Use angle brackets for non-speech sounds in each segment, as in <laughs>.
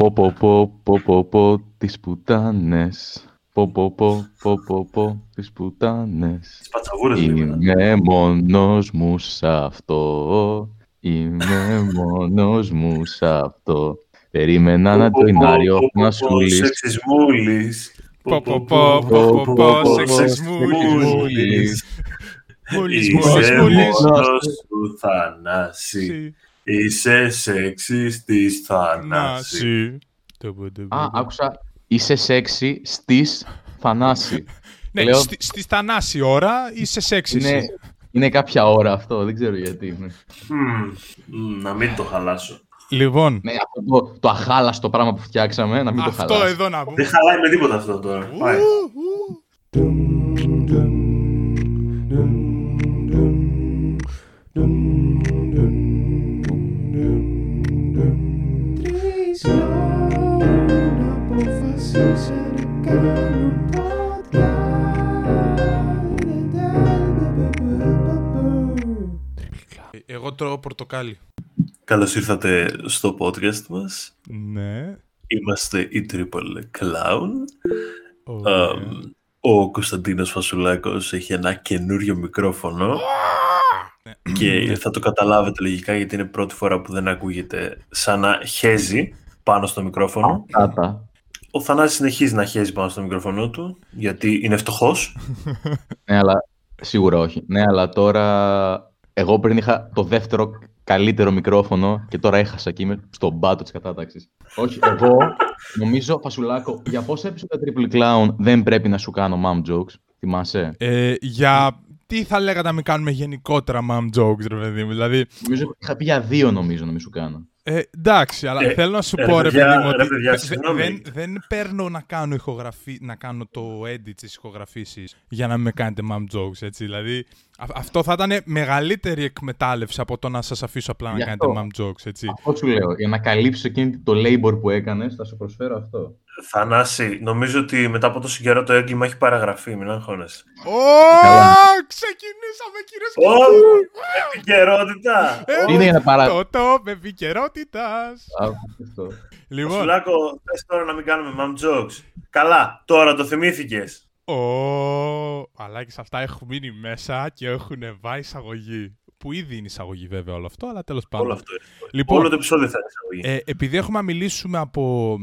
Πω πω πω πω πω πω τις πουτάνες. Πω πω πω πω πω πω τις πουτάνες. Τις πατσαβούρες λέμε. Είμαι μόνος μου σ' αυτό. Είμαι μόνος μου σ' αυτό. Περίμενα να το Ινάριο να σου λύσει. Σεξισμούλης. Πω, πω, πω, πω, πω, πω, σεξισμούλης. Μούλης, μούλης, Είσαι μούλης. μόνος του Θανάση. Είσαι σεξιστής Θανάση. Νάση. Το πω, το πω, Α, το πω. άκουσα. Είσαι σεξι στις Θανάση. <laughs> Ναι, λέω- στη, στη θανάση ώρα είσαι σεξι. Είναι, εσύ. είναι κάποια ώρα αυτό, δεν ξέρω γιατί. Ναι, Μμμ, μμ, Να μην το χαλάσω. Λοιπόν, Ναι, αυτό το, το αχάλαστο πράγμα που φτιάξαμε, να μην το αυτό χαλάσει. εδώ να πούμε. Δεν χαλάει με τίποτα αυτό τώρα. Πάει. Τρεις πορτοκάλι. Καλώς ήρθατε στο podcast μας. Ναι. Είμαστε η Triple Clown. Ωραία. Αμ, Ο Κωνσταντίνος Φασουλάκος έχει ένα καινούριο μικρόφωνο Ναι. και θα το καταλάβετε λογικά γιατί είναι πρώτη φορά που δεν ακούγεται σαν να χέζει πάνω στο μικρόφωνο. Κάτα. Ο Θανάσης συνεχίζει να χέζει πάνω στο μικρόφωνο του γιατί είναι φτωχός. Ναι, αλλά σίγουρα όχι. Ναι, αλλά τώρα εγώ πριν είχα το δεύτερο καλύτερο μικρόφωνο και τώρα έχασα και είμαι στον πάτο της κατάταξης. όχι, εγώ νομίζω, Φασουλάκο, για πόσα επεισόδια Triple Clown δεν πρέπει να σου κάνω mom jokes. Θυμάσαι; Ε, για τι θα λέγατε να μην κάνουμε γενικότερα mom jokes, ρε παιδί μου. Δηλαδή, Νομίζω είχα πει για δύο νομίζω να μην σου κάνω. ε, εντάξει, αλλά Ε, θέλω να σου ρε πω, ρε παιδιά, παιδί μου, ρε ότι παιδιά, δε- συγγνώμη. δεν, δεν παίρνω να κάνω, ηχογραφή, να κάνω το edit της ηχογραφήσεις για να μην με κάνετε mom jokes, έτσι. Δηλαδή, α- αυτό θα ήταν μεγαλύτερη εκμετάλλευση από το να σας αφήσω απλά να Γι' κάνετε αυτό. mom jokes, έτσι. Αυτό σου λέω. Για να καλύψω εκείνη το labor που έκανες, θα σου προσφέρω αυτό. Θανάση, νομίζω ότι μετά από τόσο καιρό το έγκλημα έχει παραγραφεί, μην αγχώνεσαι. Ω, Καλά. ξεκινήσαμε κύριε και Ω, κύριοι. επικαιρότητα! Ε, Είναι για να παρα- Το το με επικαιρότητας. Α, αυτό. Λοιπόν, Φασουλάκο, θες τώρα να μην κάνουμε mom jokes. Καλά, τώρα το θυμήθηκες. ο Αλάκης αυτά έχουν μείνει μέσα και έχουν βάλει εισαγωγή. Που ήδη είναι εισαγωγή βέβαια όλο αυτό, αλλά τέλος πάντων. Όλο αυτό είναι. Λοιπόν, Όλο το επεισόδιο θα είναι εισαγωγή. ε, επειδή έχουμε να μιλήσουμε από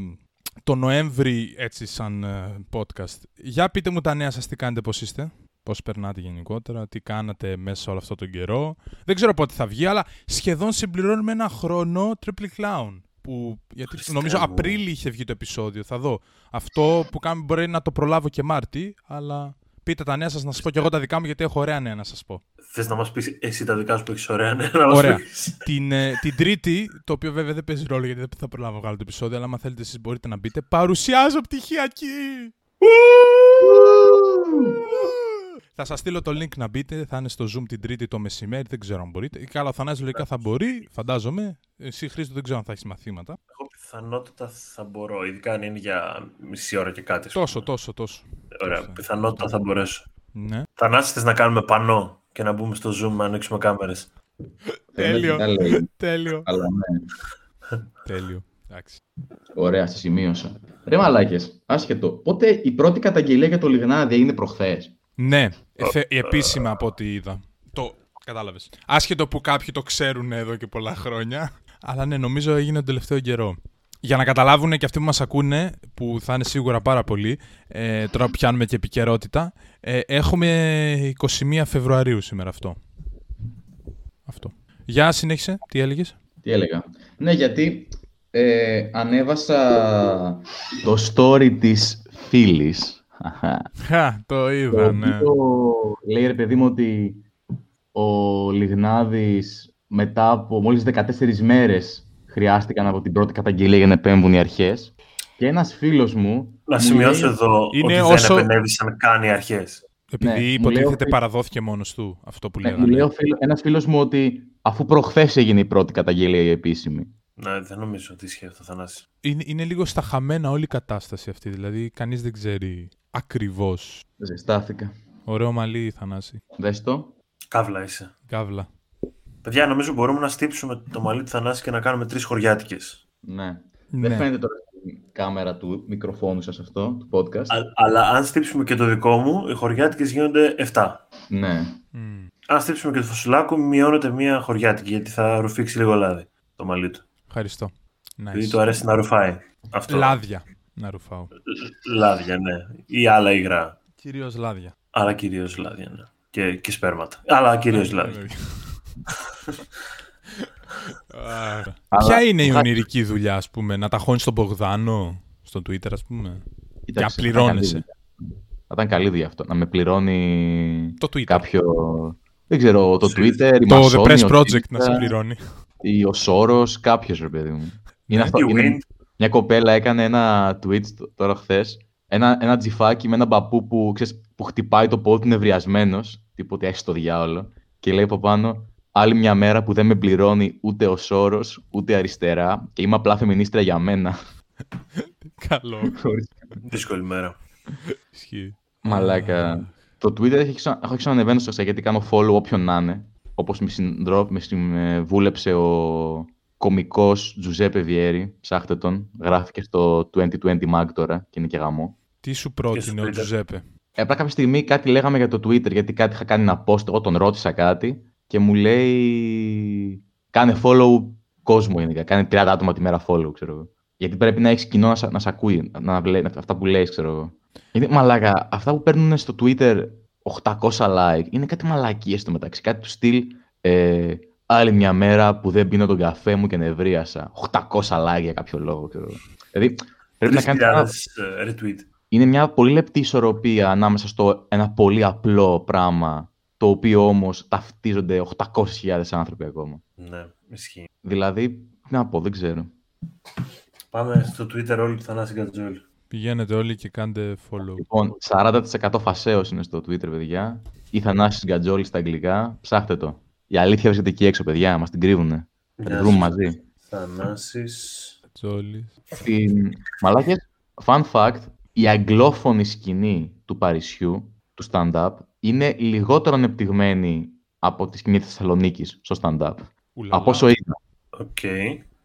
το Νοέμβρη έτσι σαν ε, podcast, για πείτε μου τα νέα σας τι κάνετε, πώς είστε. Πώς περνάτε γενικότερα, τι κάνατε μέσα όλο αυτό τον καιρό. Δεν ξέρω πότε θα βγει, αλλά σχεδόν συμπληρώνουμε ένα χρόνο Triple Clown. Που, γιατί Χριστέ νομίζω μου. Απρίλη είχε βγει το επεισόδιο. Θα δω. Αυτό που κάνουμε μπορεί να το προλάβω και Μάρτι, αλλά πείτε τα νέα σας να σας πω και εγώ τα δικά μου γιατί έχω ωραία νέα να σας πω. Θες να μας πεις εσύ τα δικά σου που έχεις ωραία νέα να μας Ωραία. πεις; την, ε, την Τρίτη, το οποίο βέβαια δεν παίζει ρόλο γιατί δεν θα προλάβω να βγάλω το επεισόδιο, αλλά άμα θέλετε εσείς μπορείτε να μπείτε. Παρουσιάζω πτυχιακή! Θα σας στείλω το link να μπείτε, θα είναι στο Zoom την Τρίτη το μεσημέρι, δεν ξέρω αν μπορείτε. Καλά, ο Θανάσης λογικά θα μπορεί, φαντάζομαι. Εσύ Χρήστο δεν ξέρω αν θα έχεις μαθήματα. Εγώ πιθανότητα θα μπορώ, ειδικά αν είναι για μισή ώρα και κάτι. ας πούμε. Τόσο, τόσο, τόσο. Ωραία, τόσο. πιθανότητα θα μπορέσω. Ναι. Θανάση, θες να κάνουμε πανό και να μπούμε στο Zoom να ανοίξουμε κάμερες; Τέλειο. Τα λέει. Τέλειο. Αλλά ναι. Τέλειο. Εντάξει. Ωραία, στη σημείωσα. Ρε μαλάκες, άσχετο. Πότε η πρώτη καταγγελία για το Λιγνάδι έγινε προχθές; Ναι, εθε, επίσημα από ό,τι είδα. Το κατάλαβες. Άσχετο που κάποιοι το ξέρουν εδώ και πολλά χρόνια. Αλλά ναι, νομίζω έγινε τον τελευταίο καιρό. Για να καταλάβουν και αυτοί που μας ακούνε, που θα είναι σίγουρα πάρα πολλοί, ε, τώρα που πιάνουμε και επικαιρότητα, ε, έχουμε 21 Φεβρουαρίου σήμερα αυτό. Αυτό. Για συνέχισε, τι έλεγες; Τι έλεγα. Ναι, γιατί ε, ανέβασα το story της φίλης. Χα, το Το είδα, ναι. οποίο λέει ρε παιδί μου ότι ο Λιγνάδης μετά από μόλις 14 μέρες χρειάστηκαν από την πρώτη καταγγελία για να επέμβουν οι αρχές. Και ένας φίλος μου... Να μου σημειώσω λέει- εδώ Είναι ότι όσο- δεν επενέβησαν καν οι αρχές. Επειδή Ναι, μου λέει υποτίθεται ότι- παραδόθηκε μόνος του αυτό που Ναι, λέγανε. μου λέει ο φίλο, ένας φίλος μου ότι αφού προχθές έγινε η πρώτη καταγγελία η επίσημη. Ναι, δεν νομίζω ότι ισχύει αυτό, Θανάση. Είναι, είναι λίγο στα χαμένα όλη η κατάσταση αυτή. Δηλαδή, κανείς δεν ξέρει ακριβώς. Ζεστάθηκα. Ωραίο μαλλί, Θανάση. Δες το. Καύλα είσαι. Καύλα. Παιδιά, νομίζω μπορούμε να στύψουμε το μαλλί του Θανάση και να κάνουμε τρεις χωριάτικες. Ναι. Ναι. Δεν φαίνεται τώρα στη κάμερα του μικροφόνου σας αυτό, του podcast. Α- αλλά αν στύψουμε και το δικό μου, οι χωριάτικες γίνονται 7. Ναι. Μμ. Αν στύψουμε και το φωσουλάκου, μειώνεται μία χωριάτικη, γιατί θα ρουφήξει λίγο λάδι το μαλλί του. Ευχαριστώ. Επειδή Nice. του αρέσει να ρουφάει. Αυτό. Λάδια να ρουφάω. Λ- Λάδια, ναι. Ή άλλα υγρά. Κυρίως λάδια. Αλλά κυρίως λάδια, ναι. Και, και σπέρματα. Αλλά κυρίως λάδια. Α, Αλλά- <laughs> Ποια είναι η Χα- ονειρική δουλειά, ας πούμε, να ταχώνεις τον Μπογδάνο στο Twitter, ας πούμε; Κοίταξε, Για θα ήταν πληρώνεσαι. καλή δουλειά. Θα ήταν καλή δουλειά αυτό. Να με πληρώνει Το Twitter. κάποιο. Δεν ξέρω, το Twitter, η Το The Μασόνη, Press ο Project να σε Twitter, πληρώνει. Ή ο Σόρος, κάποιος ρε παιδί μου. Είναι αυτό, Η είναι Wind. μια κοπέλα έκανε ένα tweet τ- τώρα χθες. Ένα, ένα τζιφάκι με έναν παππού που, ξέρεις, που χτυπάει το πόδι του νευριασμένο. Τίποτε έχεις στο διάολο. Και λέει από πάνω, Άλλη μια μέρα που δεν με πληρώνει ούτε ο Σόρος ούτε αριστερά και είμαι απλά φεμινίστρια για μένα. <laughs> Καλό. Δύσκολη μέρα. Ισχύει. Μαλάκα. Το Twitter έχει ξα... έχω ξανανεβαίνω στο site γιατί κάνω follow όποιον να είναι. Όπως με, συντρό... με συμβούλεψε ο κωμικό Τζουζέπε Βιέρη. Ψάχτε τον. Γράφηκε στο 2020 Mag τώρα και είναι και γαμό. Τι σου στο πρότεινε ο Twitter. Τζουζέπε; Ε, Απλά κάποια στιγμή κάτι λέγαμε για το Twitter γιατί κάτι είχα κάνει ένα post. Εγώ τον ρώτησα κάτι και μου λέει. Κάνε follow κόσμο γενικά. Κάνε 30 άτομα τη μέρα follow, ξέρω εγώ. Γιατί πρέπει να έχεις κοινό να, σ- να σε ακούει, να βλέπει αυτά που λέει, ξέρω εγώ. Γιατί μαλάκα, αυτά που παίρνουν στο Twitter 800 like είναι κάτι μαλακίες στο μεταξύ. Κάτι του στυλ. Ε, άλλη μια μέρα που δεν πίνω τον καφέ μου και νευρίασα. 800 like για κάποιο λόγο, ξέρω εγώ. Δηλαδή πρέπει να κάνεις. 3.000 ε, retweet. Είναι μια πολύ λεπτή ισορροπία ανάμεσα στο ένα πολύ απλό πράγμα, το οποίο όμως ταυτίζονται 800.000 άνθρωποι ακόμα. Ναι, ισχύει. Δηλαδή, τι να πω, δεν ξέρω. Πάμε στο Twitter όλοι του Θανάση Γκατζόλη. Πηγαίνετε όλοι και κάντε follow. Λοιπόν, 40% φασέως είναι στο Twitter, παιδιά. Ή Θανάσης Γκατζόλη στα αγγλικά. Ψάχτε το. Η αλήθεια βρίσκεται εκεί έξω, παιδιά. Μας την κρύβουνε. Θα τη Γεια βρούμε σας. μαζί. Θανάσης. Τζόλι. Στην... Μαλάκες, fun fact, η αγγλόφωνη σκηνή του Παρισιού, του stand-up, είναι λιγότερο ανεπτυγμένη από τη σκηνή της Θεσσαλονίκης στο stand-up. Από όσο είδα. Οκ.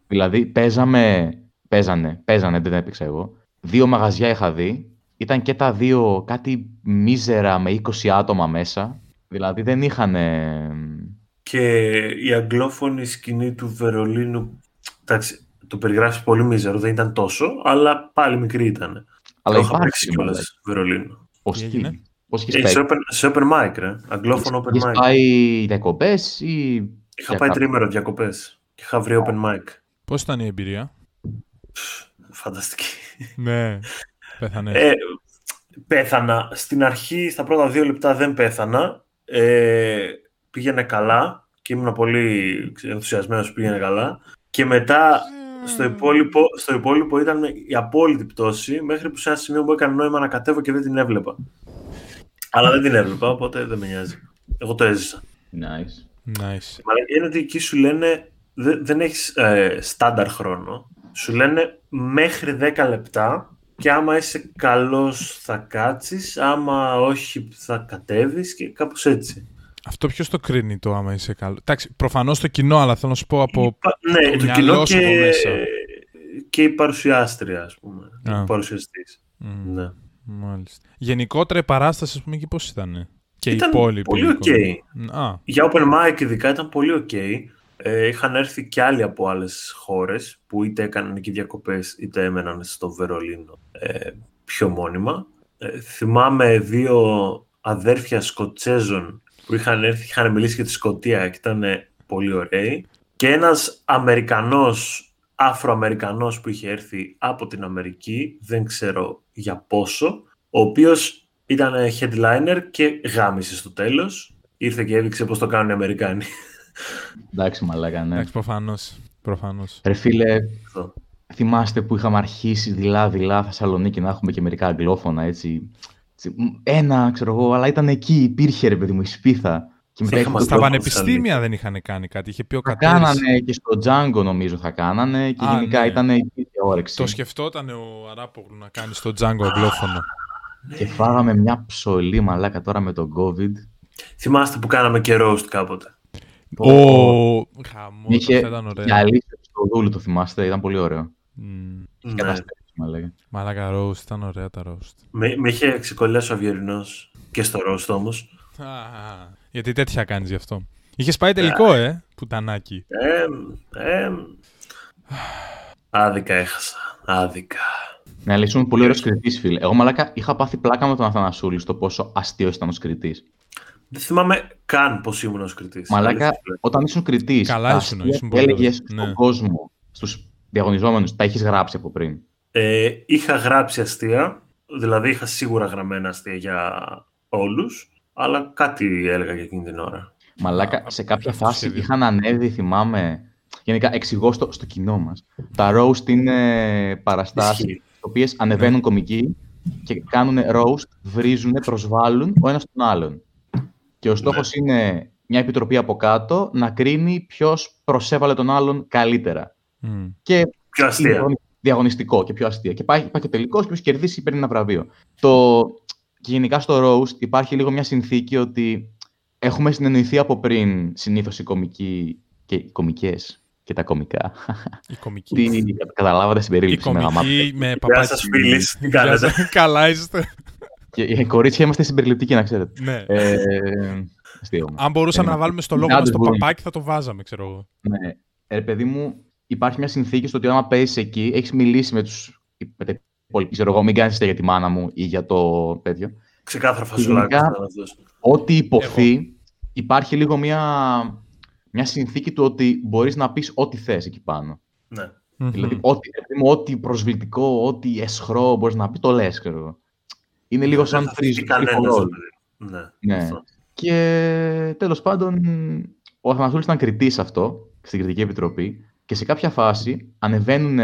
Δηλαδή, παίζαμε, παίζανε, παίζανε, δεν έπαιξα εγώ. Δύο μαγαζιά είχα δει. Ήταν και τα δύο κάτι μίζερα με 20 άτομα μέσα. Δηλαδή δεν είχαν. Και η αγγλόφωνη σκηνή του Βερολίνου, εντάξει, το περιγράφεις πολύ μίζερο, δεν ήταν τόσο, αλλά πάλι μικρή ήταν. Αλλά το είχα υπάρχει. παίξει κιόλας, Βερολίνο. Πώς Τι έχει. έγινε; Πώς έχεις Ε, παίξει. σε, open, σε open mic, ρε. Αγγλόφωνο open Έχεις mic. πάει διακοπές ή. Είχα για πάει κάποιο- τρίμερο διακοπές και είχα βρει open mic. Πώς ήταν η εμπειρία; Φανταστική. ναι. Πέθανε. Ε, πέθανα. Στην αρχή, στα πρώτα δύο λεπτά δεν πέθανα. Ε, πήγαινε καλά και ήμουν πολύ ενθουσιασμένος που πήγαινε καλά. Και μετά στο υπόλοιπο, στο υπόλοιπο ήταν η απόλυτη πτώση μέχρι που σε ένα σημείο μου έκανε νόημα να κατέβω και δεν την έβλεπα. Αλλά δεν την έβλεπα, οπότε δεν με νοιάζει. Εγώ το έζησα. Nice. Nice. Αλλά είναι ότι εκεί σου λένε δεν, δεν έχεις ε, στάνταρ χρόνο. Σου λένε μέχρι 10 λεπτά και άμα είσαι καλός θα κάτσεις, άμα όχι θα κατέβεις και κάπως έτσι. Αυτό ποιος το κρίνει το άμα είσαι καλό. Εντάξει, προφανώς το κοινό, αλλά θέλω να σου πω από. Πα- ναι, το το μυαλό κοινό σου από και, μέσα. και η παρουσιάστρια, ας πούμε. Α. Ο παρουσιαστής. Μμ, Ναι. Μάλιστα. Γενικότερα η παράσταση, ας πούμε, εκεί πώς ήταν. Και Ήταν η υπόλοιπη. πολύ γενικότερα. οκ. Α, Για open mic ειδικά ήταν πολύ ok. Ε, είχαν έρθει και άλλοι από άλλες χώρες που είτε έκαναν εκεί διακοπές είτε έμεναν στο Βερολίνο ε, πιο μόνιμα. Ε, θυμάμαι δύο αδέρφια Σκοτσέζων που είχαν έρθει, είχαν μιλήσει για τη Σκοτία και ήταν ε, πολύ ωραίοι. Και ένας Αμερικανός, Αφροαμερικανός που είχε έρθει από την Αμερική, δεν ξέρω για πόσο, ο οποίος ήταν headliner και γάμισε στο τέλος. Ήρθε και έδειξε πώς το κάνουν οι Αμερικάνοι. <laughs> Εντάξει, μαλάκα, ναι. εντάξει, προφανώς. Προφανώς. Ρε φίλε, Αυτό. θυμάστε που είχαμε αρχίσει δειλά-δειλά Θεσσαλονίκη να έχουμε και μερικά αγγλόφωνα έτσι. έτσι, μ, Ένα, ξέρω εγώ, αλλά ήταν εκεί, υπήρχε ρε παιδί μου, η σπίθα. Και μετά Θα είχε είχαμε το- Στα Λόγω πανεπιστήμια δεν είχαν κάνει κάτι. Είχε πει ο Θα Κατέρης. κάνανε και στο Django νομίζω θα κάνανε και Α, γενικά ναι. ήταν υπήρχε όρεξη. Το σκεφτόταν ο Αράπογλου να κάνει στο Django αγγλόφωνο. Και φάγαμε μια ψωλή μαλάκα τώρα με τον COVID. Θυμάστε που κάναμε και roast κάποτε. Ο. Χαμός, Είχε αυτό ήταν ωραίο. και αλήθεια στο δούλου το θυμάστε, ήταν πολύ ωραίο. Μμ. Ναι. Καταστρέψιμο μα λέγε. Μαλάκα roast, ήταν ωραία τα roast. Με, με είχε ξεκολλιάσει ο Αυγερινός και στο roast όμως. Α, γιατί τέτοια κάνεις γι' αυτό. Είχες πάει τελικό, ε, πουτανάκι. Ε, ε, άδικα έχασα. Άδικα. Ναι, αλλά ήσουν πολύ ωραίο κριτή, φίλε. Εγώ μαλάκα είχα πάθει πλάκα με τον Αθανασούλη στο πόσο αστείο ήταν ω κριτή. Δεν θυμάμαι καν πώς ήμουν ως κριτής. Μαλάκα, Αλήθεια. όταν ήσουν κριτής, Καλά ήσουν, ήσουν πολύ έλεγες ωραίος. στον Ναι. κόσμο, στους διαγωνιζόμενους, τα έχεις γράψει από πριν; Ε, είχα γράψει αστεία, δηλαδή είχα σίγουρα γραμμένα αστεία για όλους, αλλά κάτι έλεγα για εκείνη την ώρα. Μαλάκα, Α, σε κάποια αυτό το φάση σχέδιο. είχαν ανέβει, θυμάμαι. Γενικά, εξηγώ στο, στο κοινό μας. Τα roast είναι παραστάσεις, Ισχύει. οι οποίες ανεβαίνουν κομικοί και κάνουν roast, βρίζουν, προσβάλλουν ο ένας τον άλλον. Και ο στόχος είναι μια επιτροπή από κάτω να κρίνει ποιος προσέβαλε τον άλλον καλύτερα. Μμ. Και Πιο αστεία. είναι διαγωνιστικό και πιο αστεία. Και υπάρχει, υπάρχει ο τελικός και ποιος κερδίσει παίρνει ένα βραβείο. Το... Και γενικά στο roast υπάρχει λίγο μια συνθήκη ότι έχουμε συνεννοηθεί από πριν συνήθως οι κομικοί και οι κομικές και τα κομικά. Η κομική. Τι καταλάβατε στην Η περίληψη με γαμάτι. κομική με Γεια παπάκι. σας φίλες, τι Γεια κάνετε. σας. Καλά είστε. Και οι κορίτσια είμαστε συμπεριληπτικοί, να ξέρετε. Ναι. Ε, αστείο μου. Αν μπορούσαμε να ε, βάλουμε στο λόγο οι μας άντρες το μπορούν. παπάκι θα το βάζαμε, ξέρω εγώ. Ναι. Ε, ρε παιδί μου, υπάρχει μια συνθήκη στο ότι άμα παίζει εκεί, έχεις μιλήσει με τους. Με τα υπόλοιπα, ξέρω εγώ, μην κάνεις για τη μάνα μου ή για το τέτοιο. Ξεκάθαρα φασουλάκι Γενικά- ήταν αυτός. Ό,τι υποθεί, υπάρχει λίγο μια, μια συνθήκη του ότι μπορείς να πεις ό,τι θες εκεί πάνω. Ναι. Δηλαδή, ό,τι, ρε παιδί μου, ό,τι προσβλητικό, ό,τι εσχρό μπορείς να πεις, το λες, ξέρω εγώ. Είναι λίγο σαν Δεν θα θυχτεί free κανένας, free for all. ρε παιδί. Ναι. Ναι. αυτό. Και τέλος πάντων, ο Αθανασούλης ήταν κριτής αυτό, στην Κριτική Επιτροπή, και σε κάποια φάση ανεβαίνουν.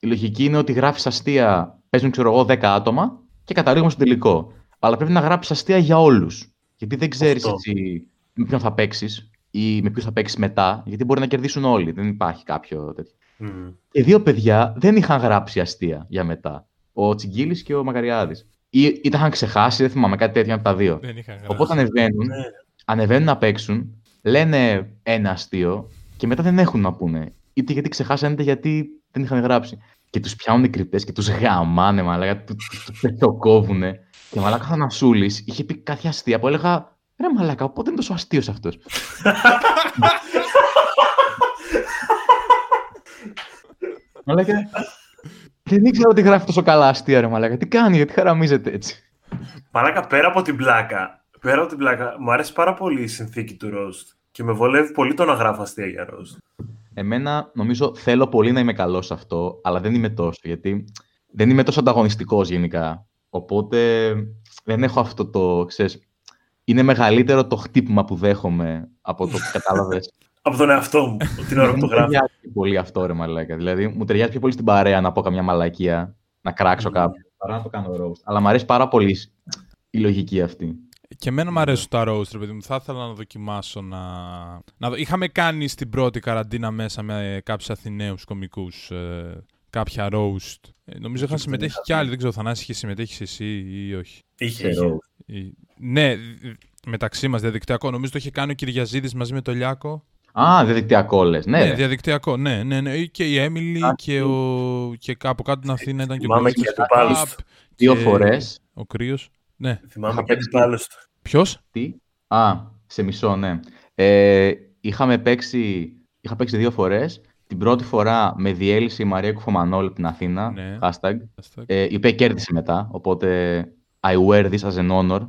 Η λογική είναι ότι γράφεις αστεία, παίζουν ξέρω εγώ 10 άτομα και καταλήγουμε στο τελικό. Αλλά πρέπει να γράψεις αστεία για όλους. Γιατί δεν ξέρεις Αυτό. έτσι με ποιον θα παίξεις ή με ποιους θα παίξεις μετά, γιατί μπορεί να κερδίσουν όλοι. Δεν υπάρχει κάποιο τέτοιο. Μμ. Και δύο παιδιά δεν είχαν γράψει αστεία για μετά. Ο Τσιγκίλης και ο Μακαριάδης. Ή, ή τα είχαν ξεχάσει, δεν θυμάμαι κάτι τέτοιο από τα δύο. Δεν είχα γράψει. Οπότε ανεβαίνουν, Ναι. ανεβαίνουν να παίξουν, λένε ένα αστείο και μετά δεν έχουν να πούνε. Είτε γιατί ξεχάσανε, είτε γιατί δεν είχαν γράψει. Και τους πιάνουν οι κριτές και τους γαμάνε, μαλάκα, του το κόβουνε. Και μαλάκα Θανασούλης είχε πει κάποια αστεία που έλεγα Ρε μαλάκα, πότε είναι τόσο αστείος αυτός; <laughs> μαλάκα. Δεν ήξερα ότι γράφει τόσο καλά αστεία, ρε μαλάκα. Τι κάνει, γιατί χαραμίζεται έτσι. Μαλάκα, πέρα από την πλάκα, πέρα από την πλάκα, μου αρέσει πάρα πολύ η συνθήκη του roast. Και με βολεύει πολύ το να γράφω αστεία για roast. Εμένα νομίζω θέλω πολύ να είμαι καλός σε αυτό, αλλά δεν είμαι τόσο, γιατί δεν είμαι τόσο ανταγωνιστικός γενικά. Οπότε δεν έχω αυτό το, ξέρεις, είναι μεγαλύτερο το χτύπημα που δέχομαι από το <laughs> κατάλαβες. Από τον εαυτό μου, <laughs> την ώρα που το μου γράφω. ταιριάζει πολύ αυτό, ρε μαλάκα. Δηλαδή, μου ταιριάζει πιο πολύ στην παρέα να πω καμιά μαλακία, να κράξω Μμμ. κάποιον, παρά να το κάνω roast. Αλλά μου αρέσει πάρα πολύ η λογική αυτή. Και εμένα μου αρέσουν τα roast, ρε παιδί μου. Θα ήθελα να δοκιμάσω να... να δω. Είχαμε κάνει στην πρώτη καραντίνα μέσα με κάποιους Αθηναίους κομικούς ε, κάποια roast. Ε, νομίζω είχαν συμμετέχει κι άλλοι. Δεν ξέρω, Θανάση, είχε συμμετέχεις εσύ ή όχι; Είχε, Σε είχε. roast. Ή- Ναι, δ- μεταξύ μας διαδικτυακό. Νομίζω το είχε κάνει ο Κυριαζίδης μαζί με το Λιάκο. Α, διαδικτυακό λες. Ναι, Ναι, ρε. διαδικτυακό, ναι, ναι, ναι. Ή Και η Έμιλι Α, και, ο... και κάπου κάτω στην Αθήνα ήταν και ο Θυμάμαι Κωστής και και ο αντιπάλους Παπ του. δύο και φορές. Ο Κρύος. Ναι. Θυμάμαι Είχα και παίξει- τις άλλες του. Ποιος; Τι; Α, σε μισό, ναι. Ε, είχαμε παίξει, είχα παίξει δύο φορές. Την πρώτη φορά με διέλυσε η Μαρία Κουφομανόλ από την Αθήνα, Ναι. hashtag, ε, η οποία κέρδισε μετά, οπότε I wear this as an honor,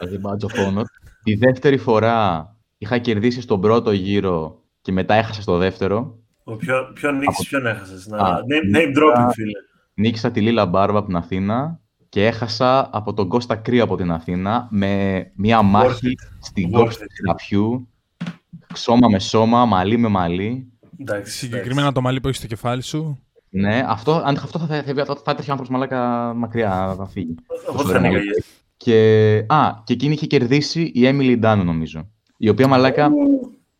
as a badge of honor. Τη δεύτερη φορά είχα κερδίσει στον πρώτο γύρο και μετά έχασα στο δεύτερο. Ο ποιο- Ποιον νίκησες, ποιον έχασες. Να... Α, Name, name dropping, φίλε. Νίκησα τη Λίλα Μπάρβα από την Αθήνα και έχασα από τον Κώστα Κρύο από την Αθήνα με μια μάχη στην Worth κόψη it. του γραφιού. Σώμα με σώμα, μαλλί με μαλλί. Εντάξει, Συγκεκριμένα το μαλλί που έχεις στο κεφάλι σου. Ναι, αυτό, αν είχα αυτό θα, θα, θα, θα, θα έτρεχε ο άνθρωπος μαλάκα μακριά, θα φύγει. εντάξει. Εγώ Τόσο θα ωραία έλεγα. Και, α, και εκείνη είχε κερδίσει η Έμιλι Ντάνου, νομίζω. Η οποία μαλάκα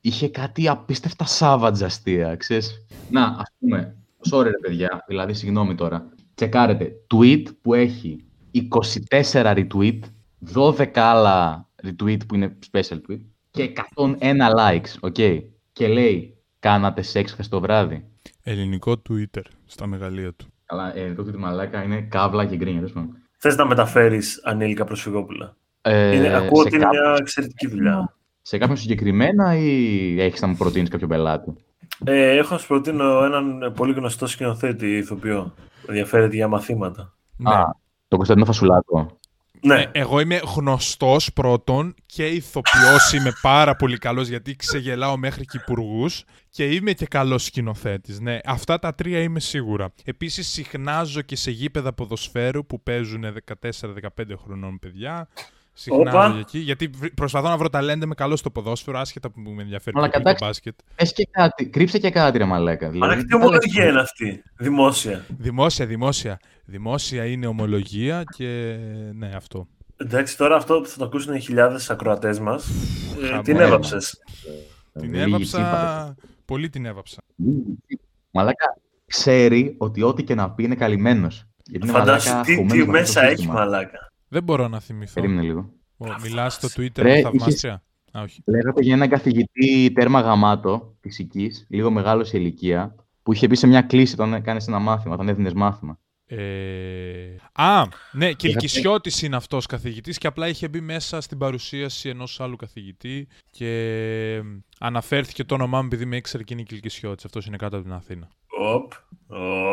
είχε κάτι απίστευτα savage αστεία, ξέρεις. Να, ας πούμε, sorry ρε παιδιά, δηλαδή συγγνώμη τώρα. Τσεκάρετε, tweet που έχει 24 retweet, 12 άλλα retweet που είναι special tweet και 101 likes, ok. Και λέει, κάνατε σεξ χθες το βράδυ. Ελληνικό Twitter στα μεγαλεία του. Καλά, ε, το του μαλάκα είναι καύλα και γκρίνια. τέλος πάντων. Θες να μεταφέρεις ανήλικα προσφυγόπουλα; Ε, Είναι, ακούω σε ότι είναι κάποιον- μια εξαιρετική δουλειά. Σε κάποιον συγκεκριμένα ή έχεις να μου προτείνεις κάποιο πελάτη; Ε, έχω να σου προτείνω έναν πολύ γνωστό σκηνοθέτη ηθοποιό. Ενδιαφέρεται για μαθήματα. Ναι. Α, το Κωνσταντίνο Φασουλάκο. Ναι, Ε, εγώ είμαι γνωστός πρώτον και ηθοποιός είμαι πάρα πολύ καλός γιατί ξεγελάω μέχρι και υπουργούς και είμαι και καλός σκηνοθέτης. Ναι, αυτά τα τρία είμαι σίγουρα. Επίσης συχνάζω και σε γήπεδα ποδοσφαίρου που παίζουν 14-15 χρονών παιδιά. Συχνάζω Όπα. για εκεί, γιατί βρ- προσπαθώ να βρω ταλέντα, είμαι καλός στο ποδόσφαιρο, άσχετα που με ενδιαφέρει Αλλά και πολύ το κατάξει- μπάσκετ. Πες και κάτι, κρύψε και κάτι ρε μαλάκα. Δηλαδή, αλλά τι τα λες ομολογία τώρα. είναι αυτή, δημόσια. Δημόσια, δημόσια. Δημόσια είναι ομολογία και ναι, αυτό. Εντάξει, τώρα αυτό που θα το ακούσουν οι χιλιάδες ακροατές μας, ε, Χαμό. την έβαψες. Την Λίγη έβαψα, τσίπα. πολύ την έβαψα. Λίγη τσίπα. Μαλάκα ξέρει ότι ό,τι και να πει είναι καλυμμένος. Γιατί είναι Φαντάσου μαλάκα τι, χωμένος τι με αυτό το μέσα έχει, σύστημα. μαλάκα. Δεν μπορώ να θυμηθώ. Περίμενε λίγο. Ω, μιλάς στο Twitter Ρε, με θαυμάστρια. Α, όχι. Λέγατε για έναν καθηγητή τέρμα γαμάτο φυσική, λίγο μεγάλο σε ηλικία, που είχε μπει σε μια κλίση όταν έκανε ένα μάθημα, όταν έδινες μάθημα. Ε... Α, ναι, Κιλκισιώτης είναι αυτός καθηγητής και απλά είχε μπει μέσα στην παρουσίαση ενός άλλου καθηγητή και αναφέρθηκε το όνομά μου επειδή με ήξερε και είναι Κιλκισιώτης. Αυτός είναι κάτω από την Αθήνα. Οπ, οπ.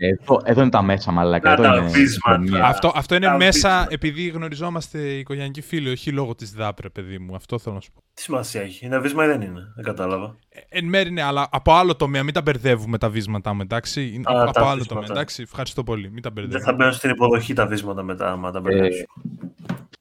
Εδώ, εδώ είναι τα μέσα, μαλάκα. Να Εδώ τα είναι βίσματα. κοινωνία. Αυτό, αυτό είναι Α, μέσα πείτε. επειδή γνωριζόμαστε οικογενειακοί φίλοι, όχι λόγω της ΔΑΠΡΕ, παιδί μου. Αυτό θέλω να σου πω. Τι σημασία έχει, είναι βίσμα ή δεν είναι, δεν κατάλαβα. Ε, Εν μέρει ναι, αλλά από άλλο τομέα. Μην τα μπερδεύουμε τα βίσματά μου, εντάξει. Είναι Α, από τα από άλλο βίσματα. τομέα, εντάξει. Ευχαριστώ πολύ. Μην τα Δεν μπερδεύουμε. θα μπαίνω στην υποδοχή τα βίσματα μετά, άμα τα Ε, μπερδέψω.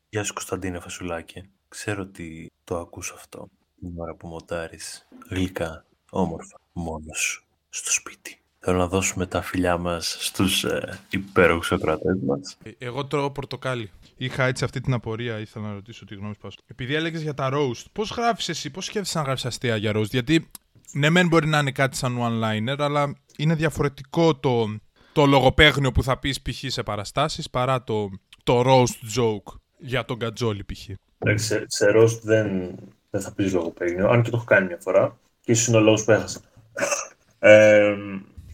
Γεια σου Κωνσταντίνε Φασουλάκη. Ξέρω ότι το ακούς αυτό την ώρα που μοντάρεις γλυκά, όμορφα, μόνος σου, στο σπίτι. Θέλω να δώσουμε τα φιλιά μας στους ε, υπέροχους ακροατές μας. Ε, Εγώ τρώω πορτοκάλι. Είχα έτσι αυτή την απορία, ήθελα να ρωτήσω τη γνώμη σου. Επειδή έλεγες για τα roast, πώς γράφεις εσύ, πώς σκέφτεσαι να γράφει αστεία για roast, Γιατί ναι, μεν μπορεί να είναι κάτι σαν one-liner, αλλά είναι διαφορετικό το, το λογοπαίγνιο που θα πεις π.χ. σε παραστάσεις παρά το, το roast joke για τον Κατζόλη π.χ. Εντάξει, σε, σε roast δεν, δεν θα πεις λογοπαίγνιο, αν και το έχω κάνει μια φορά. Και ίσως είναι ο λόγος που έχασα. <laughs> Ε,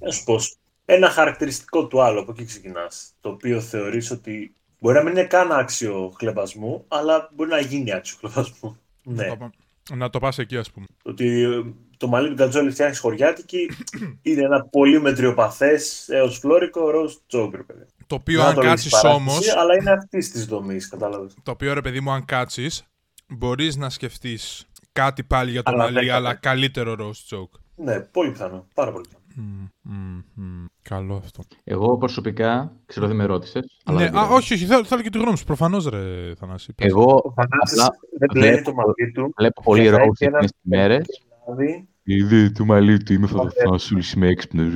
να σου πω, ένα χαρακτηριστικό του άλλου, από εκεί ξεκινάς, το οποίο θεωρείς ότι μπορεί να μην είναι καν άξιο χλεβασμού, αλλά μπορεί να γίνει άξιο χλεβασμού. Ναι. Να το, να το πας εκεί, ας πούμε. Ότι ε, το μαλλί του Γκατζόλη φτιάχνει χωριάτικη <clears throat> είναι ένα πολύ μετριοπαθές έως φλόρικο roast joke, ρε παιδί. Το οποίο Δεν αν θα το κάτσεις λύσει παράσταση, όμω. Αλλά είναι αυτής της δομής, κατάλαβες. Το οποίο ρε παιδί μου, αν κάτσεις, μπορείς να σκεφτείς κάτι πάλι για το Αλλά μαλλί, δέκατα. αλλά καλύτερο roast joke. Ναι, πολύ πιθανό. Πάρα πολύ πιθανό. Μμ, μμ, μμ. Καλό αυτό. Εγώ προσωπικά, ξέρω δεν με ρώτησες. Ναι, α, όχι, όχι, θέλω, θέλω και τη γνώμη σου. Προφανώς, ρε Θανάση. πες. Εγώ Ο Θανάσης απλά δεν πλένει βλέπω- το μαλλί του. βλέπω πολύ και θα roast έχει ένα εκείνες τις μέρες. Δηλαδή, Είδε το μαλλί του, είμαι φωτοθάσουλης, είμαι έξυπνος.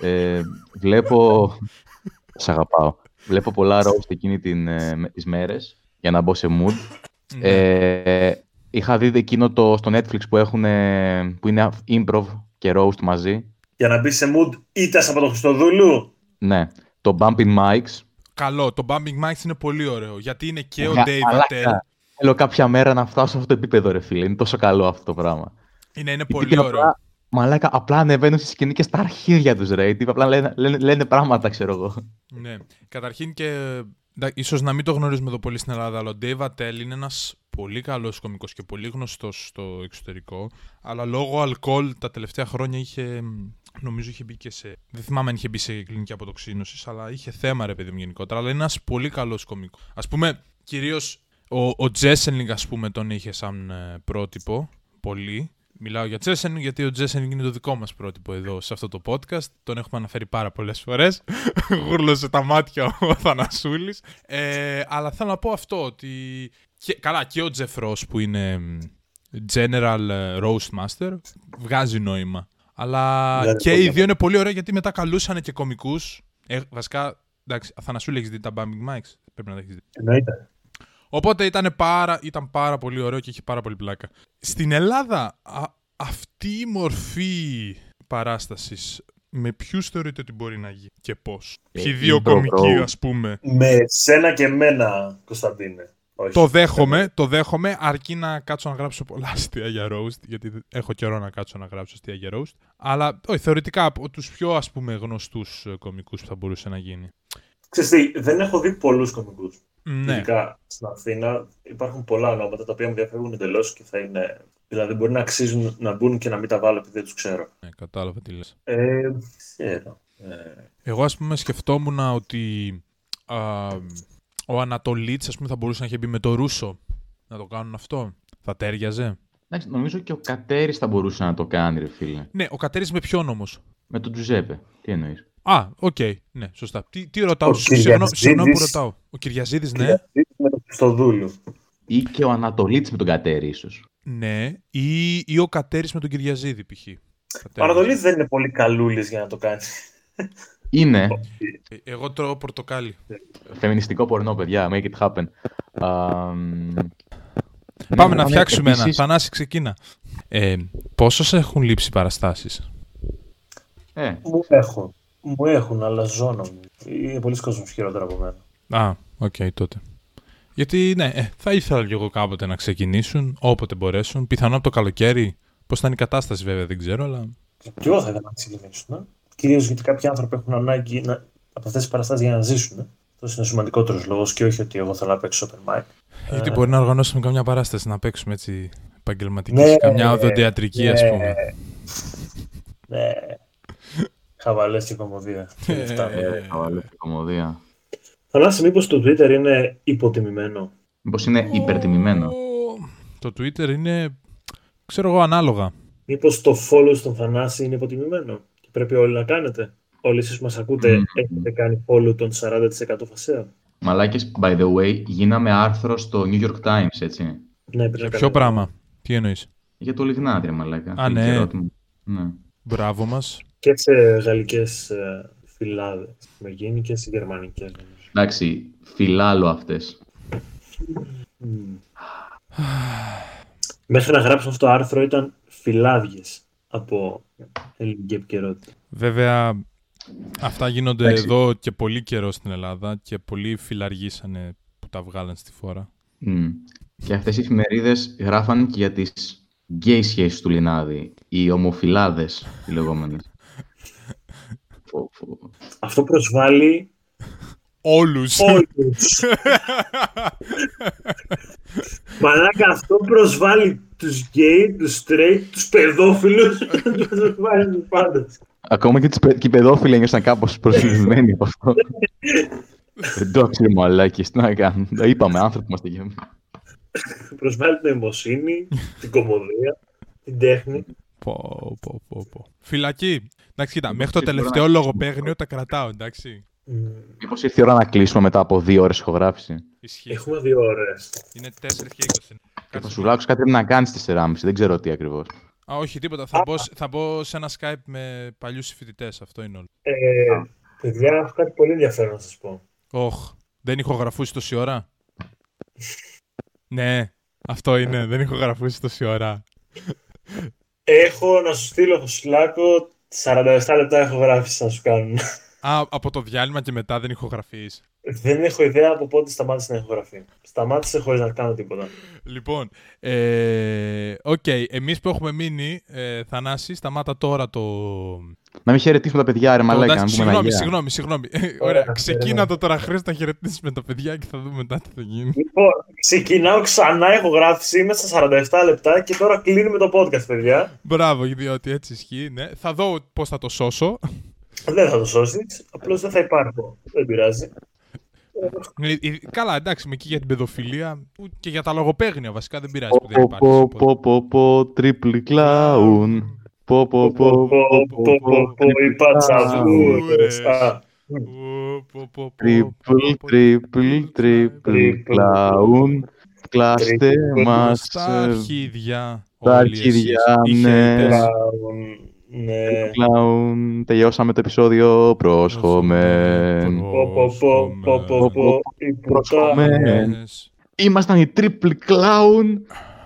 Ε, βλέπω... Σ' αγαπάω. Βλέπω πολλά roast εκείνη την, ε, με- τις μέρες για να μπω σε mood. Ναι. Ε, είχα δει εκείνο το, στο Netflix που, έχουν, ε, που είναι improv και roast μαζί. Για να μπεις σε mood ήττα από τον Χριστοδούλου. Ναι, το Bumping Mics. Καλό. Το Bumping Mics είναι πολύ ωραίο. Γιατί είναι και ο Γα- Dave μαλάκα. Attell. Θέλω κάποια μέρα να φτάσω σε αυτό το επίπεδο, ρε φίλε. Είναι τόσο καλό αυτό το πράγμα. Είναι, είναι Γιατί πολύ και ωραίο. Απλά, μαλάκα, απλά ανεβαίνουν στη σκηνή και στα αρχίδια τους, ρε. Τι, απλά λένε, λένε, λένε πράγματα, ξέρω εγώ. Ναι. Καταρχήν και. εντά- Ίσως να μην το γνωρίζουμε εδώ πολύ στην Ελλάδα, αλλά ο Dave Attell είναι ένας πολύ καλός κωμικός και πολύ γνωστός στο εξωτερικό. Αλλά λόγω αλκοόλ τα τελευταία χρόνια είχε. Νομίζω είχε μπει και σε. Δεν θυμάμαι αν είχε μπει σε κλινική αποτοξίνωσης, αλλά είχε θέμα ρε παιδί μου γενικότερα. Αλλά είναι ένας πολύ καλός κωμικός. Α πούμε, κυρίως ο, ο Jeselnik, ας πούμε, τον είχε σαν ε, πρότυπο. Πολύ. Μιλάω για Jeselnik γιατί ο Jeselnik είναι το δικό μας πρότυπο εδώ σε αυτό το podcast. Τον έχουμε αναφέρει πάρα πολλές φορές. <laughs> Γούρλωσε τα μάτια ο <laughs> Θανασούλης. Ε, αλλά θέλω να πω αυτό ότι. Και, καλά, και ο Τζεφ Ρος που είναι μ, General ε, Roast Master βγάζει νόημα. Αλλά Βγάζει και πολύ οι δύο είναι πολύ ωραία γιατί μετά καλούσαν και κομικούς. Ε, βασικά, εντάξει, Αθανασούλη έχεις δει τα Bumping Mics; Πρέπει να τα έχεις δει. Εννοείται. Οπότε ήταν πάρα, ήταν πάρα πολύ ωραίο και είχε πάρα πολύ πλάκα. Στην Ελλάδα, α- αυτή η μορφή παράστασης με ποιους θεωρείτε ότι μπορεί να γίνει και πώς; Ε, Ποιοι δύο improv κομικοί, roast. ας πούμε. Με σένα και εμένα, Κωνσταντίνε. Όχι. Το δέχομαι, το δέχομαι, αρκεί να κάτσω να γράψω πολλά αστεία για roast, γιατί έχω καιρό να κάτσω να γράψω αστεία για roast. Αλλά, όχι, θεωρητικά από τους πιο, ας πούμε, γνωστούς ε, κομικούς που θα μπορούσε να γίνει. Ξέρεις τι, δεν έχω δει πολλούς κομικούς. Ναι, Ειδικά στην Αθήνα υπάρχουν πολλά ονόματα τα οποία μου διαφεύγουν εντελώς και θα είναι. Δηλαδή μπορεί να αξίζουν να μπουν και να μην τα βάλω επειδή δεν τους ξέρω. ναι, κατάλαβα τι λες. Ε, ξέρω. Ε, Εγώ, ας πούμε, σκεφτόμουν ότι α, ο Ανατολίτης, ας πούμε, θα μπορούσε να είχε μπει με το Ρούσο να το κάνουν αυτό. Θα ταίριαζε. Εντάξει, νομίζω και ο Κατέρης θα μπορούσε να το κάνει, ρε φίλε. Ναι, ο Κατέρης με ποιον όμως; Με τον Τζουζέπε. Τι εννοείς; Α, οκ, ναι, σωστά. Τι, τι ρωτάω, Ο συγγνώμη, Κυριαζίδης- συγγνώμη που ρωτάω. Ο Κυριαζίδης, ναι. Με το Χριστοδούλου. Ή και ο Ανατολίτης με τον Κατέρη, ίσως. Ναι, ή, ή ο Κατέρης με τον Κυριαζίδη, π.χ. Ο Ανατολής δεν είναι πολύ καλούλης για να το κάνει. Είναι Ε, Εγώ τρώω πορτοκάλι. φεμινιστικό πορνό, παιδιά. Make it happen. Α, μ, Πάμε ναι, να φτιάξουμε ένα. επίσης- Θανάση, ξεκίνα. Ε, πόσες έχουν λείψει οι παραστάσεις; Ε, Μου έχουν. Μου έχουν, αλλά ζώνω μου. Είναι πολλοί κόσμος χειρότερα από μένα. Α, οκ, τότε. Γιατί, ναι, ε, θα ήθελα κι εγώ κάποτε να ξεκινήσουν, όποτε μπορέσουν. Πιθανόν από το καλοκαίρι. Πώς θα είναι η κατάσταση, βέβαια, δεν ξέρω, αλλά... Και εγώ θα ήθελα να ξεκινήσουν. Κυρίως γιατί κάποιοι άνθρωποι έχουν ανάγκη να... από αυτές τις παραστάσεις για να ζήσουν. Αυτός είναι ο σημαντικότερος λόγος και όχι ότι εγώ θέλω να παίξω open mic. Γιατί Ε, μπορεί να οργανώσουμε καμιά παράσταση, να παίξουμε έτσι επαγγελματική, Ναι, καμιά οδοντιατρική, ας ναι. πούμε. Ναι. Χαβαλέ και κομμωδία. Ε, Αυτά. ε, χαβαλέ, κομμωδία. Θανάση, μήπως το Twitter είναι υποτιμημένο; Μήπως είναι υπερτιμημένο; Το Twitter είναι, ξέρω εγώ, ανάλογα. Μήπως το follow στον Θανάση είναι υποτιμημένο; και πρέπει όλοι να κάνετε. Όλοι εσείς που μας ακούτε Μμμ. έχετε κάνει follow των 40% φασέων. Μαλάκες, by the way, γίναμε άρθρο στο New York Times, έτσι. Ναι, πρέπει Σε να ποιο κάνετε. πράγμα, τι εννοείς; Για το Λιγνάδι, ρε μαλάκα. Α, Είχε ναι. ερώτημα. Ναι. Μπράβο μας. Και σε γαλλικές ε, φυλάδες. Με γίνει και σε γερμανικές. νομίζω. Εντάξει, φιλάλο αυτές. Μμμ. Μέχρι να γράψω αυτό το άρθρο ήταν φυλάδιες από ελληνική επικαιρότητα. Βέβαια, αυτά γίνονται Εντάξει. εδώ και πολύ καιρό στην Ελλάδα και πολλοί φιλαργήσανε που τα βγάλαν στη φόρα. Μμ. Και αυτές οι εφημερίδες γράφαν και για τις γκέι σχέσεις του Λινάδη. Οι ομοφιλάδες, οι λεγόμενες. <laughs> Φω, φω. Αυτό προσβάλλει Όλους! όλους. Μαλάκα, αυτό προσβάλλει τους γκέι, τους straight, τους παιδόφιλους. <laughs> Τους προσβάλλει τους πάντες. Ακόμα και, τις, παι- και οι παιδόφιλοι ένιωσαν κάπως προσφυγμένοι από αυτό. Εντάξει, ρε μαλάκες, τι να κάνουν. Τα είπαμε, άνθρωποι είμαστε και εμείς. Προσβάλλει την νοημοσύνη, την κομμωδία, την τέχνη. Πω, πω, πω, πω. Φυλακή. Εντάξει, κοίτα, μέχρι το μπορώ να τελευταίο κλείσουμε. λογοπαίγνιο τα κρατάω, εντάξει. Μμμ. Μήπως ήρθε η ώρα να κλείσουμε μετά από δύο ώρες ηχογράφηση; Ισχύει. Έχουμε δύο ώρες. Είναι 4 και 20. Και Κάτσε. θα σου λάξω κάτι πρέπει να κάνεις στις 4.30, δεν ξέρω τι ακριβώς. Α, όχι, τίποτα. Θα μπω, σ- θα μπω σε ένα Skype με παλιούς φοιτητέ. Αυτό είναι όλο. Ε, παιδιά, έχω κάτι πολύ ενδιαφέρον να σας πω. Όχ. Δεν ηχογραφούσες τόση ώρα; ναι, αυτό είναι. Δεν ηχογραφούσες τόση ώρα. Έχω να σου στείλω στο Slack 47 λεπτά έχω γράψει να σου κάνουν. Α, από το διάλειμμα και μετά δεν ηχογραφείς. Δεν έχω ιδέα από πότε σταμάτησε να ηχογραφεί. Σταμάτησε χωρίς να κάνω τίποτα. Λοιπόν, ε, οκ, εμείς που έχουμε μείνει, ε, Θανάση, σταμάτα τώρα το... Να μην χαιρετήσουμε τα παιδιά, ρε το- μαλάκα, να εντάξει, πούμε ένα συγγνώμη, γεια. συγγνώμη, συγγνώμη. Ε, <laughs> Ωραία, Ωραία, ξεκίνα ωραία. το τώρα, Χρήστο, να χαιρετήσουμε τα παιδιά και θα δούμε μετά τι θα γίνει. Λοιπόν, ξεκινάω ξανά, έχω γράψει, είμαι στα 47 λεπτά και τώρα κλείνουμε το podcast, παιδιά. Μπράβο, διότι έτσι ισχύει, ναι. Θα δω πώς θα το σώσω. Δεν θα το σώσει, απλώ δεν θα υπάρχω. Δεν πειράζει. Ε, ε, Καλά, εντάξει, με εκεί για την παιδοφιλία που και για τα λογοπαίγνια βασικά δεν πειράζει που δεν Πω υπάρχει. πω πω πω πω triple clown. Πω πω πω Πω, πω, πω, πω, πω, οι πατσαβούρες. Α, Πω, πω, πω, Triple, πω, triple, triple clown. Κλάστε Triple μας Στα ε, αρχίδια. τα όλοι εσείς, αρχίδια, οι ναι. χαιρετές. κλάουν, Ναι. clown. Τελειώσαμε το επεισόδιο. Πρόσχομεν. Πω, πω, πω, πω, πω, πω, οι Πρόσχομεν. Πρόσχομες. Ήμασταν οι triple clown.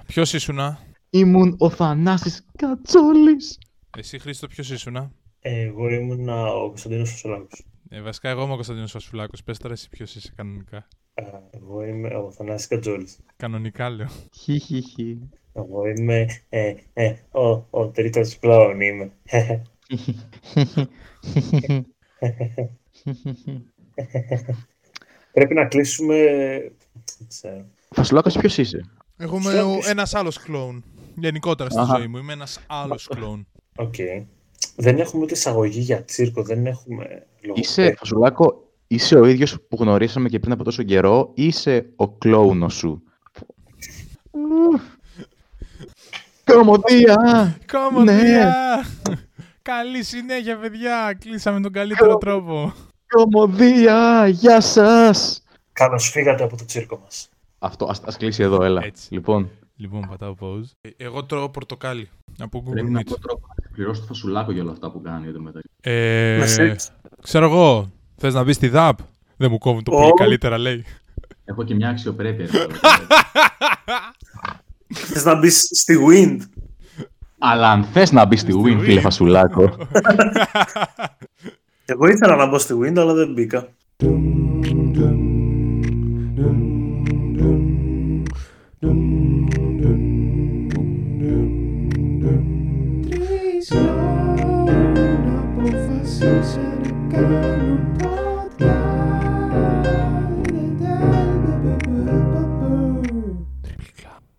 Ποιος ήσουνα; Ήμουν ο Θανάσης Κατσόλης. Εσύ Χρήστο ποιος ήσουνα; Εγώ ήμουν ο Κωνσταντίνος Φωσολάκος. Ε, βασικά εγώ είμαι ο Κωνσταντίνος Φασουλάκος. Πες τώρα εσύ ποιος είσαι κανονικά. Α, Εγώ είμαι ο Θανάσης Κατζόλης. Κανονικά λέω. Χιχιχι. Εγώ είμαι ε, ε, ο, ο τρίτος κλόουν είμαι. Πρέπει να κλείσουμε... Δεν ξέρω. Φασουλάκος ποιος είσαι; Εγώ είμαι Ποιος- ο- ποιος- ένας άλλος κλόουν. Γενικότερα στη Αχα. ζωή μου. Είμαι ένας άλλος κλόουν. Οκ. Δεν έχουμε ούτε εισαγωγή για τσίρκο, δεν έχουμε Είσαι, λογοπαίγνιο. Φασουλάκο, είσαι ο ίδιος που γνωρίσαμε και πριν από τόσο καιρό ή είσαι ο κλόουνος σου; Κομμωδία! Κομμωδία! Καλή συνέχεια, παιδιά! Κλείσαμε τον καλύτερο τρόπο. Κομμωδία! Γεια σας! Καλώς φύγατε από το τσίρκο μας. Αυτό, ας, ας κλείσει εδώ, έλα. Έτσι. Λοιπόν, Λοιπόν, πατάω pause. Ε, Εγώ τρώω πορτοκάλι από πρέπει Google να Meet. πω τρόπο να πληρώσω το Φασουλάκο για όλα αυτά που κάνει εδώ μετά. Ε, Με σεξ. ξέρω εγώ, θες να μπεις στη ΔΑΠ; Δεν μου κόβουν το Ω. πολύ καλύτερα, λέει. Έχω και μια αξιοπρέπεια. <laughs> ρε, τώρα. Θες να μπεις στη Wind. Αλλά αν θες να μπεις στη Στη win, Win. φίλε Φασουλάκο, <laughs> Εγώ ήθελα να μπω στη Wind, αλλά δεν μπήκα. Τρεις λόγοι αποφασίσανε κάνουν